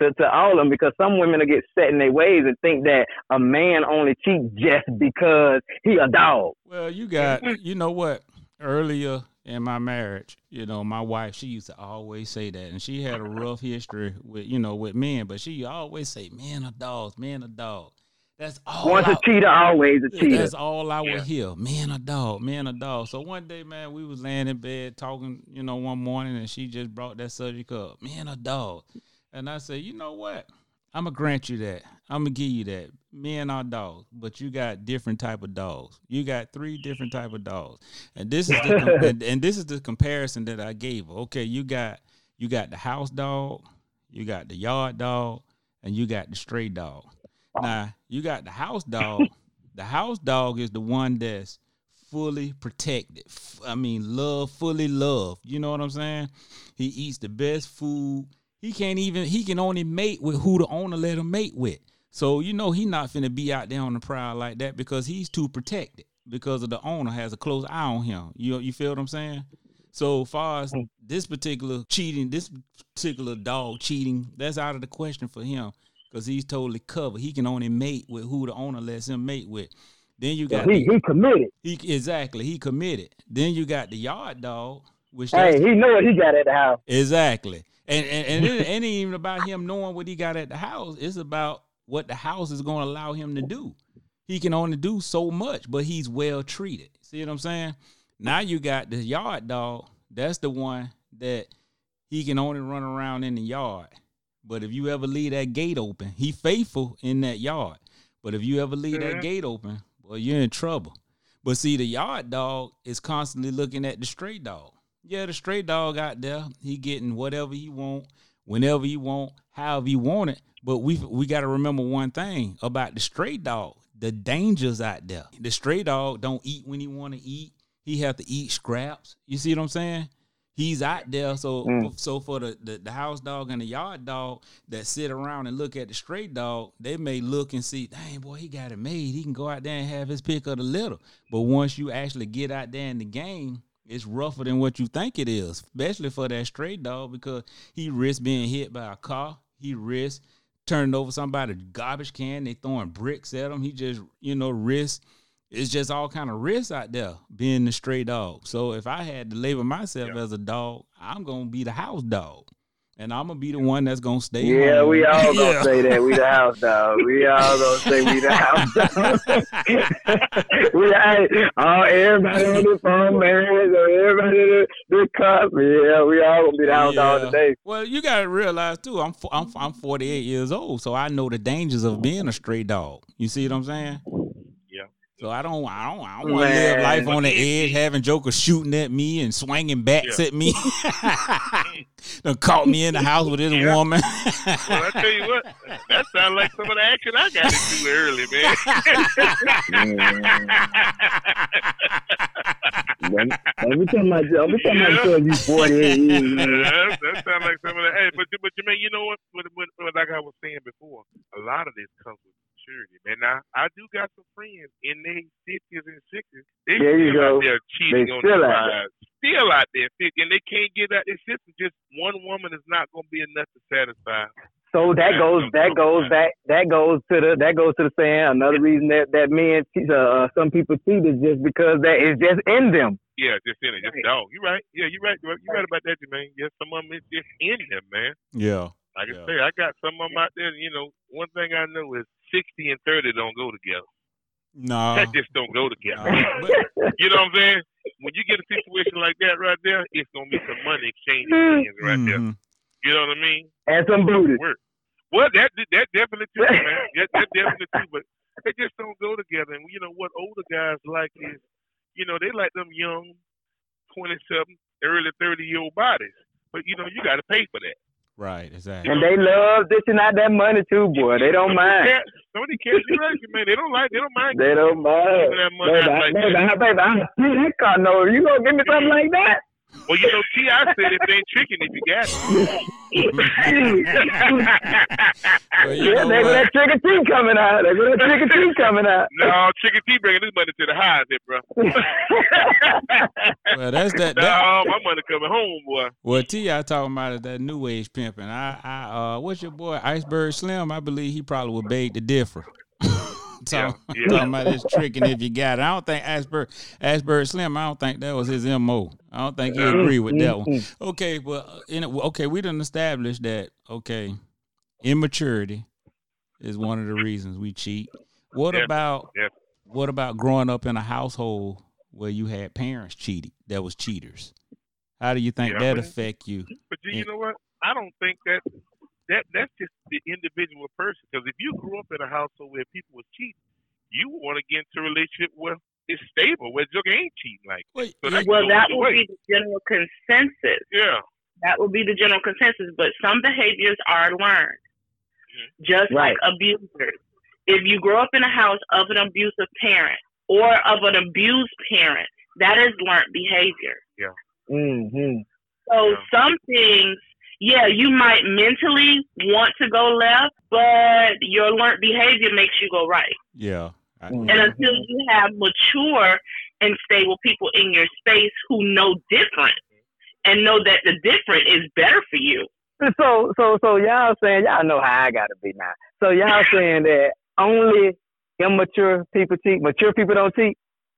to, to all of them because some women will get set in their ways and think that a man only cheats just because he a dog. Well, you got, you know what? Earlier in my marriage, you know, my wife, she used to always say that, and she had a rough history with, you know, with men, but she always say, "Men are dogs, men are dogs." That's all. Once I, a cheater, always a cheater. That's all I would hear. Man, a dog, man, a dog. So one day, man, we was laying in bed talking, you know, one morning, and she just brought that subject up. Man, a dog. And I say, you know what? I'm gonna grant you that. I'm gonna give you that. Men are dogs, but you got different type of dogs. You got three different type of dogs, and this is the and, and this is the comparison that I gave. Okay, you got you got the house dog, you got the yard dog, and you got the stray dog. Now you got the house dog. the house dog is the one that's fully protected. I mean, love, fully loved. You know what I'm saying? He eats the best food. He can't even. He can only mate with who the owner let him mate with. So you know he not finna be out there on the prowl like that because he's too protected because of the owner has a close eye on him. You you feel what I'm saying? So far as mm. this particular cheating, this particular dog cheating, that's out of the question for him because he's totally covered. He can only mate with who the owner lets him mate with. Then you got he, the, he committed. he exactly he committed. Then you got the yard dog, which Hey, he know what he got at the house. exactly, and and, and it ain't even about him knowing what he got at the house. It's about what the house is going to allow him to do. He can only do so much, but he's well treated. See what I'm saying? Now you got the yard dog. That's the one that he can only run around in the yard. But if you ever leave that gate open, he faithful in that yard. But if you ever leave that gate open, well, you're in trouble. But see, the yard dog is constantly looking at the stray dog. Yeah, the stray dog out there, he getting whatever he want, whenever he want, however he want it. But we we got to remember one thing about the stray dog: the dangers out there. The stray dog don't eat when he want to eat. He have to eat scraps. You see what I'm saying? He's out there, so Mm. so for the, the the house dog and the yard dog that sit around and look at the stray dog, they may look and see, dang boy, he got it made. He can go out there and have his pick of the litter. But once you actually get out there in the game, it's rougher than what you think it is, especially for that stray dog because he risks being hit by a car. He risks turning over somebody's garbage can. They throwing bricks at him. He just you know risks. It's just all kind of risks out there being the stray dog. So if I had to label myself as a dog, I'm gonna be the house dog, and I'm gonna be the one that's gonna stay. Yeah, home. we all gonna Yeah. say that. We the house dog. We all gonna say we the house dog. we hey, oh, everybody on the phone, man. So everybody the, the cup. Yeah, we all gonna be the house dog today. Well, you gotta realize too. I'm I'm I'm 48 years old, so I know the dangers of being a stray dog. You see what I'm saying? Yeah. So I don't I don't I don't want to live life on the edge, having jokers shooting at me and swinging bats Yeah. at me. Done caught me in the house with this Yeah. woman. Well, I tell you what, that sounds like some of the action I got to do early, man. Let me tell my let me tell my son you 48 years. that, that sounds like some of the. Hey, but but you mean you know what? What, what? what? Like I was saying before, a lot of this comes with maturity, man. Now I do got some friends in their fifties and sixties. They There you still go. out there cheating They on still their out wives. Still out there, and they can't get out their system. Just one woman is not going to be enough to satisfy. So that goes that goes back that goes to the that goes to the saying another reason that that men cheat, uh, some people cheat is just because that is just in them. Yeah, just in it, just dog. You right? Yeah, you right. You right about that, man. Yes, some of them is just in them, man. yeah. Like I Yeah. say, I got some of them out there. You know, one thing I know is sixty and thirty don't go together. No. that just don't go together. no. But, You know what I'm saying? When you get a situation like that right there, it's gonna be some money exchanging hands right there. mhm. You know what I mean? and some booty. Work. Well, that that definitely too, man. That, that definitely too, but they just don't go together. And you know what older guys like is, you know, they like them young, twenty-seven, early thirty-year-old bodies. But you know, you got to pay for that. Right. Exactly. And they love dishing out that money too, boy. They don't mind. Cats, some of these cats, you right, man. They don't like. They don't mind. They don't mind. that money Baby, out I, like baby, that. I, baby, I see that car. No, you gonna give me something like that? Well, you know, T.I. said if it ain't chicken, if you got it. Well, you Yeah, know there go what? that trick or treat coming out. There go that trick or treat coming out. no, chicken T bringing this money to the highs here, bro. Well, that's that. that no, my money coming home, boy. Well, T, I talking about is that new age pimping. I, I, uh, what's your boy Iceberg Slim? I believe he probably would beg to differ. talking, Yeah, yeah. talking about this tricking if you got it. I don't think Iceberg, Iceberg Slim. I don't think that was his mo. I don't think he agree with that one. Okay, well, uh, in it, okay, we done established that. Okay, immaturity is one of the reasons we cheat. What Yeah, about yeah. what about growing up in a household where you had parents cheating that was cheaters? How do you think Yeah, that affect you? But you, you know what? I don't think that that that's just the individual person. Because if you grew up in a household where people were cheating, you want to get into a relationship where it's stable, where Joker ain't cheating. Like, Wait, So yeah, that's- Well, that Go would be the general consensus. yeah, That would be the general consensus. But some behaviors are learned, just Right. like abusers. If you grow up in a house of an abusive parent or of an abused parent, that is learned behavior. Yeah. Mm-hmm. So Yeah. some things, yeah, you might mentally want to go left, but your learned behavior makes you go right. yeah. I- Mm. And until you have mature and stable people in your space who know different and know that the different is better for you. So, so, so y'all saying y'all know how I gotta be now. So y'all saying that only immature people cheat, mature people don't cheat.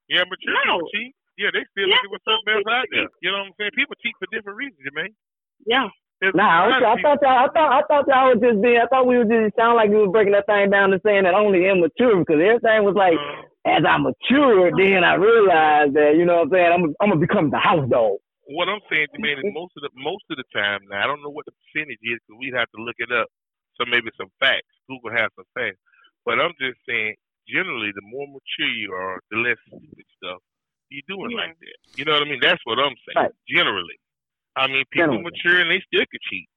yeah, but you No. people cheat. Yeah, they still Yeah, looking for something else out there. You know what I'm saying? People cheat for different reasons, man. Yeah. Nah, okay, I thought y'all, I thought, I thought y'all was just being, I thought we were just sound like we was breaking that thing down to saying that only immature because everything was like, Uh, as I matured, then I realized that, you know what I'm saying, I'm, I'm gonna become the house dog. what I'm saying, man, is most of the most of the time now. I don't know what the percentage is because we'd have to look it up. So maybe some facts. Google has some facts. But I'm just saying, generally, the more mature you are, the less stupid stuff you doing Yeah. like that. You know what I mean? That's what I'm saying. Right. Generally, I mean, people Generally. mature and they still could cheat.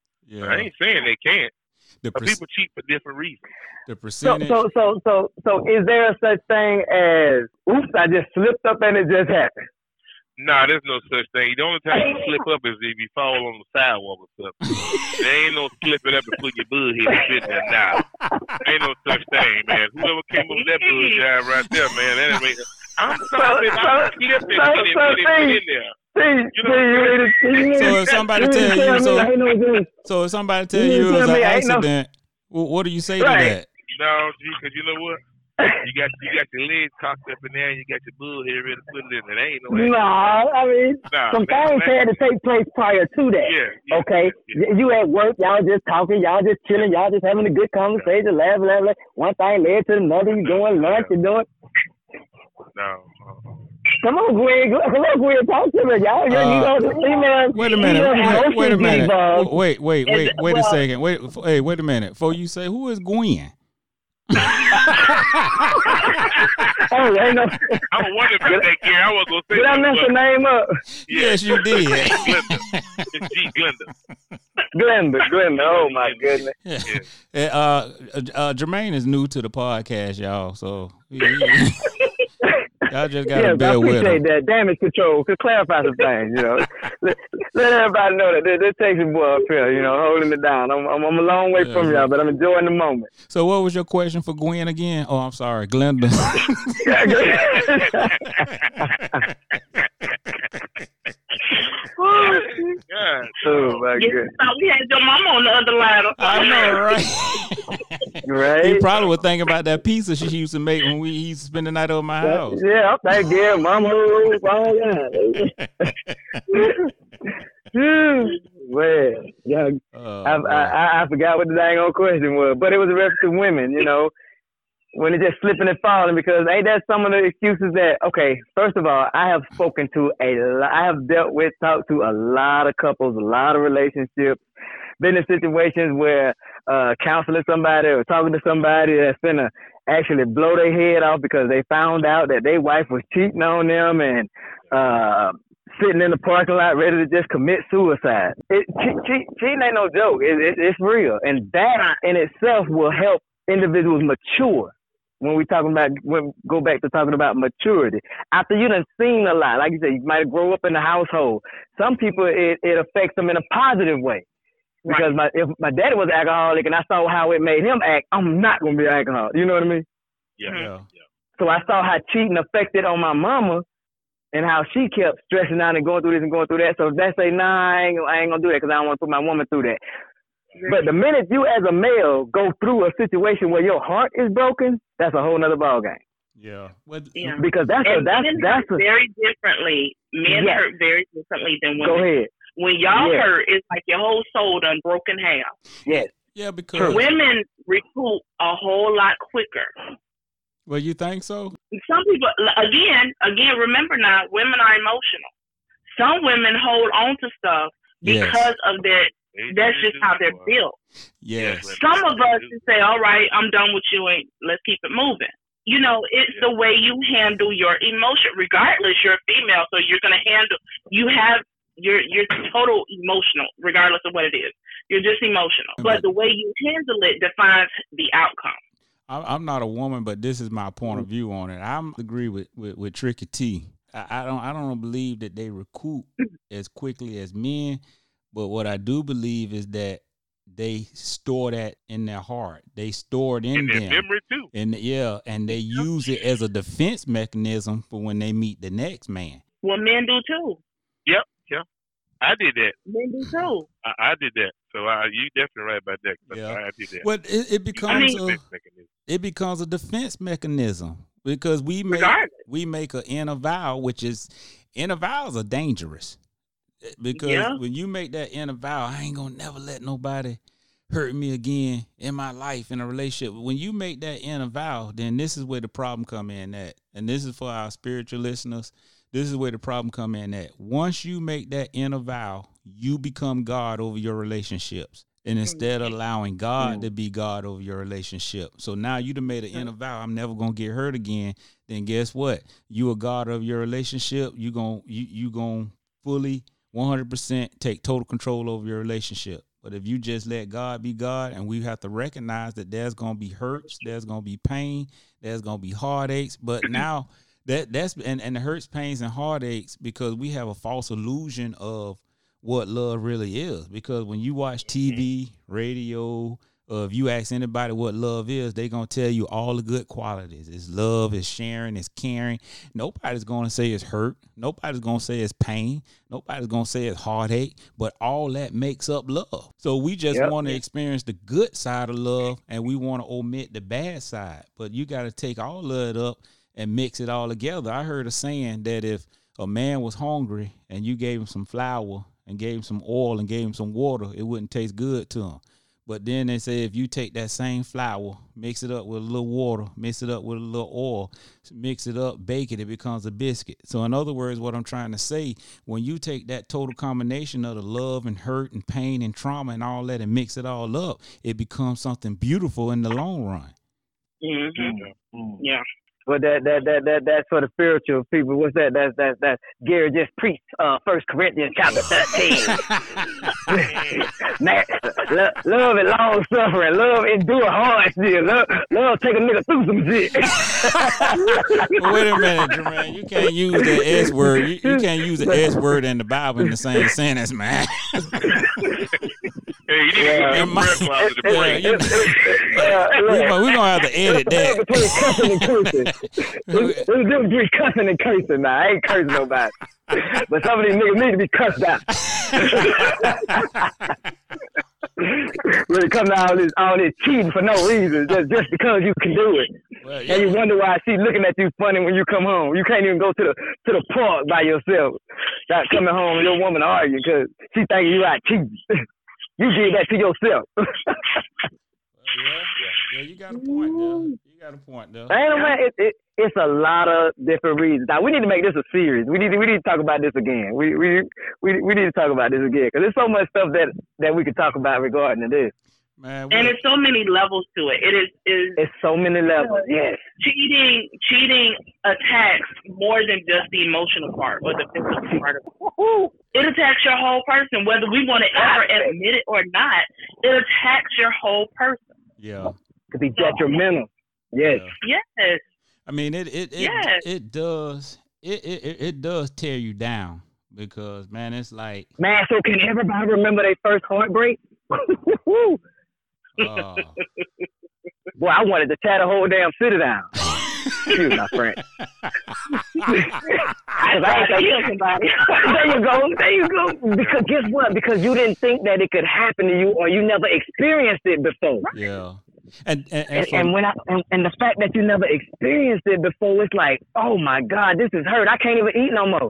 I ain't saying they can't, The, but per- people cheat for different reasons. the So, percentage. so, so, so, so, is there a such thing as, oops, I just slipped up and it just happened? Nah, there's no such thing. The only time you slip up is if you fall on the sidewalk or something. there ain't no slipping up and put your bud here and sitting there now. Ain't no such thing, man. Whoever came up with that bud job right there, man, that ain't I'm sorry, So- I so- slipped and so- put it, so put it, put in there. See, You know- see, you need to, you need So if somebody you need to tell you, so- ain't no good. so if somebody tell You you it was an me I ain't no- accident, what do you say Right. to that? No, G, because you know what? You got you got your legs cocked up in there and you got your bud here ready to put it in there. There ain't no way. Nah, I mean, Nah, some that- things that- had to take place prior to that. Yeah. yeah, Okay, yeah. Y- you at work, y'all just talking, y'all just chilling, y'all just having a good conversation, laugh, laugh, laugh. One thing led to another. You doing lunch, you doing. No. Uh-uh. Come on, Gwen, come on, Gwen, talk to me, y'all. You, you Uh, know, the females. Wait a minute. females Wait, wait a emotions get minute. involved. Wait, wait, wait, Is- wait a well- second. Wait, f- hey, wait a minute. Before you say who is Gwen? Oh, ain't no. I was wondering about that, Gary. I was gonna say Did I something, mess but- the name up? Yeah. Yes, you did. Glenda. It's G Glenda. Glenda, Glenda. Oh my goodness. Yeah. Eh, Uh, uh, Jermaine is new to the podcast, y'all. So he- y'all just gotta Yes, I bear with appreciate that. Damage control could clarify some things, you know. let, let everybody know that this, this takes a boy up here, you know, holding it down. I'm, I'm, I'm a long way Yeah, from y'all, but I'm enjoying the moment. So, what was your question for Gwen again? Oh, I'm sorry, Glenda. Yeah. oh my You goodness. thought we had your mama on the other line. I know, right? He Right? probably was thinking about that pizza she used to make when we he used to spend the night over my house. Yeah, I'm thank you, mama. Oh, yeah. well, yeah, Oh, I. I, I, I forgot what the dang old question was, but it was a reference to women, you know, when it's just slipping and falling because ain't that some of the excuses that, okay, first of all, I have spoken to a lot, I have dealt with, talked to a lot of couples, a lot of relationships, been in situations where uh, counseling somebody or talking to somebody that's gonna actually blow their head off because they found out that their wife was cheating on them and uh, sitting in the parking lot ready to just commit suicide. It, che- che- cheating ain't no joke. It, it, it's real, and that in itself will help individuals mature. When we talking about when go back to talking about maturity. After you done seen a lot, like you said, you might grow up in the household. Some people it, it affects them in a positive way. Because Right. my if my daddy was alcoholic and I saw how it made him act, I'm not gonna be an alcoholic. You know what I mean? Yeah. Yeah. So I saw how cheating affected on my mama and how she kept stressing out and going through this and going through that. So if they say, nah, I ain't, I ain't gonna do that because I don't want to put my woman through that. But the minute you as a male go through a situation where your heart is broken, that's a whole nother ballgame. Yeah. Well, Yeah. Because that's a, that's men that's hurt a, very differently. Men Yes. hurt very differently than women. go ahead. When y'all Yeah. hurt, it's like your whole soul done broken half. Yes. yeah, because Women recoup a whole lot quicker. well, you think so? Some people, again, again, remember now, women are emotional. Some women hold on to stuff Yes. because of their. They- That's just how they're built. Yes. Yes. Some of us can say, "All right, I'm done with you, and let's keep it moving." You know, it's the way you handle your emotion. Regardless, you're a female, so you're gonna handle. You have you're you're total emotional, regardless of what it is. You're just emotional, but the way you handle it defines the outcome. I'm I'm not a woman, but this is my point of view on it. I'm agree with with, with Tricky T. I, I don't I don't believe that they recoup mm. as quickly as men, but what I do believe is that they store that in their heart. They store it in, In their them. memory too. And yeah, and they use it as a defense mechanism for when they meet the next man. Well, men do too. Yep, yep. I did that. Men do too. I, I did that. So I, you definitely right about that. 'cause Yeah. I, I did that. Well, it, it becomes mean- a Defense mechanism. it becomes a defense mechanism because we make Regardless. we make an inner vow, which is inner vows are dangerous because Yeah. when you make that inner vow, I ain't gonna never let nobody hurt me again in my life in a relationship. When you make that inner vow, then this is where the problem come in at, and this is for our spiritual listeners. This is where the problem come in at. Once you make that inner vow, you become God over your relationships. And mm-hmm. instead of allowing God mm-hmm. to be God over your relationship. So now you done made an inner vow, I'm never gonna get hurt again. Then guess what? You a God of your relationship. You gon' you you gonna fully 100% take total control over your relationship. But if you just let God be God, and we have to recognize that there's gonna be hurts, there's gonna be pain, there's gonna be heartaches. But now that that's and and the hurts, pains, and heartaches because we have a false illusion of what love really is. Because when you watch TV, radio, uh, if you ask anybody what love is, they gonna tell you all the good qualities. It's love, it's sharing, it's caring. Nobody's gonna say it's hurt. Nobody's gonna say it's pain. Nobody's gonna say it's heartache. But all that makes up love. So we just Yep. want to experience the good side of love, and we want to omit the bad side. But you got to take all of it up and mix it all together. I heard a saying that if a man was hungry and you gave him some flour and gave him some oil and gave him some water, it wouldn't taste good to him. But then they say if you take that same flour, mix it up with a little water, mix it up with a little oil, mix it up, bake it, it becomes a biscuit. So in other words, what I'm trying to say, when you take that total combination of the love and hurt and pain and trauma and all that and mix it all up, it becomes something beautiful in the long run. hmm Yeah. But that that that that that's for the spiritual people. What's that? That's that's that's Gary just preached uh First Corinthians chapter thirteen. Man, love, love and long suffering. Love endure hardship. Love, love take a nigga through some shit. Wait a minute, Jermaine. You can't use the S word. You, you can't use the S word and the Bible in the same sentence, man. Hey, you need to Yeah. put your It might- closet to Yeah, break. you- Yeah, we, look. we're gonna have to edit There's a that. difference between cussing and cursing. There's there's a difference between cussing and cursing now. I ain't cursing nobody. But some of these niggas need to be cussed out. when it comes to all this all this cheating for no reason, just just because you can do it. Well, And you wonder why she's looking at you funny when you come home. You can't even go to the to the park by yourself. Not coming home and your woman arguing because she thinking you out cheating. you did that to yourself. yeah, yeah, you got a point there. You got a point there. Ain't man, it, it, it's a lot of different reasons. Now we need to make this a series. We need to, we need to talk about this again. We we we, we need to talk about this again because there's so much stuff that that we could talk about regarding this. Man, And we, there's so many levels to it. It is is It's so many levels. Yes. cheating. Cheating attacks more than just the emotional part or the physical part of it. It attacks your whole person, whether we want to ever admit it or not. It attacks your whole person. yeah. Could be detrimental. Yes. Yeah. Yes. I mean, it it it, Yes. it does it, it it- it does tear you down because man, it's like Man, so can everybody remember their first heartbreak? Boy, uh, I wanted to tear the whole damn city down. Excuse my friend. I tried to kill somebody. there you go. There you go. Because guess what? Because you didn't think that it could happen to you, or you never experienced it before. yeah. And and, and, And, and when I and, and the fact that you never experienced it before, it's like, oh my God, this is hurt. I can't even eat no more.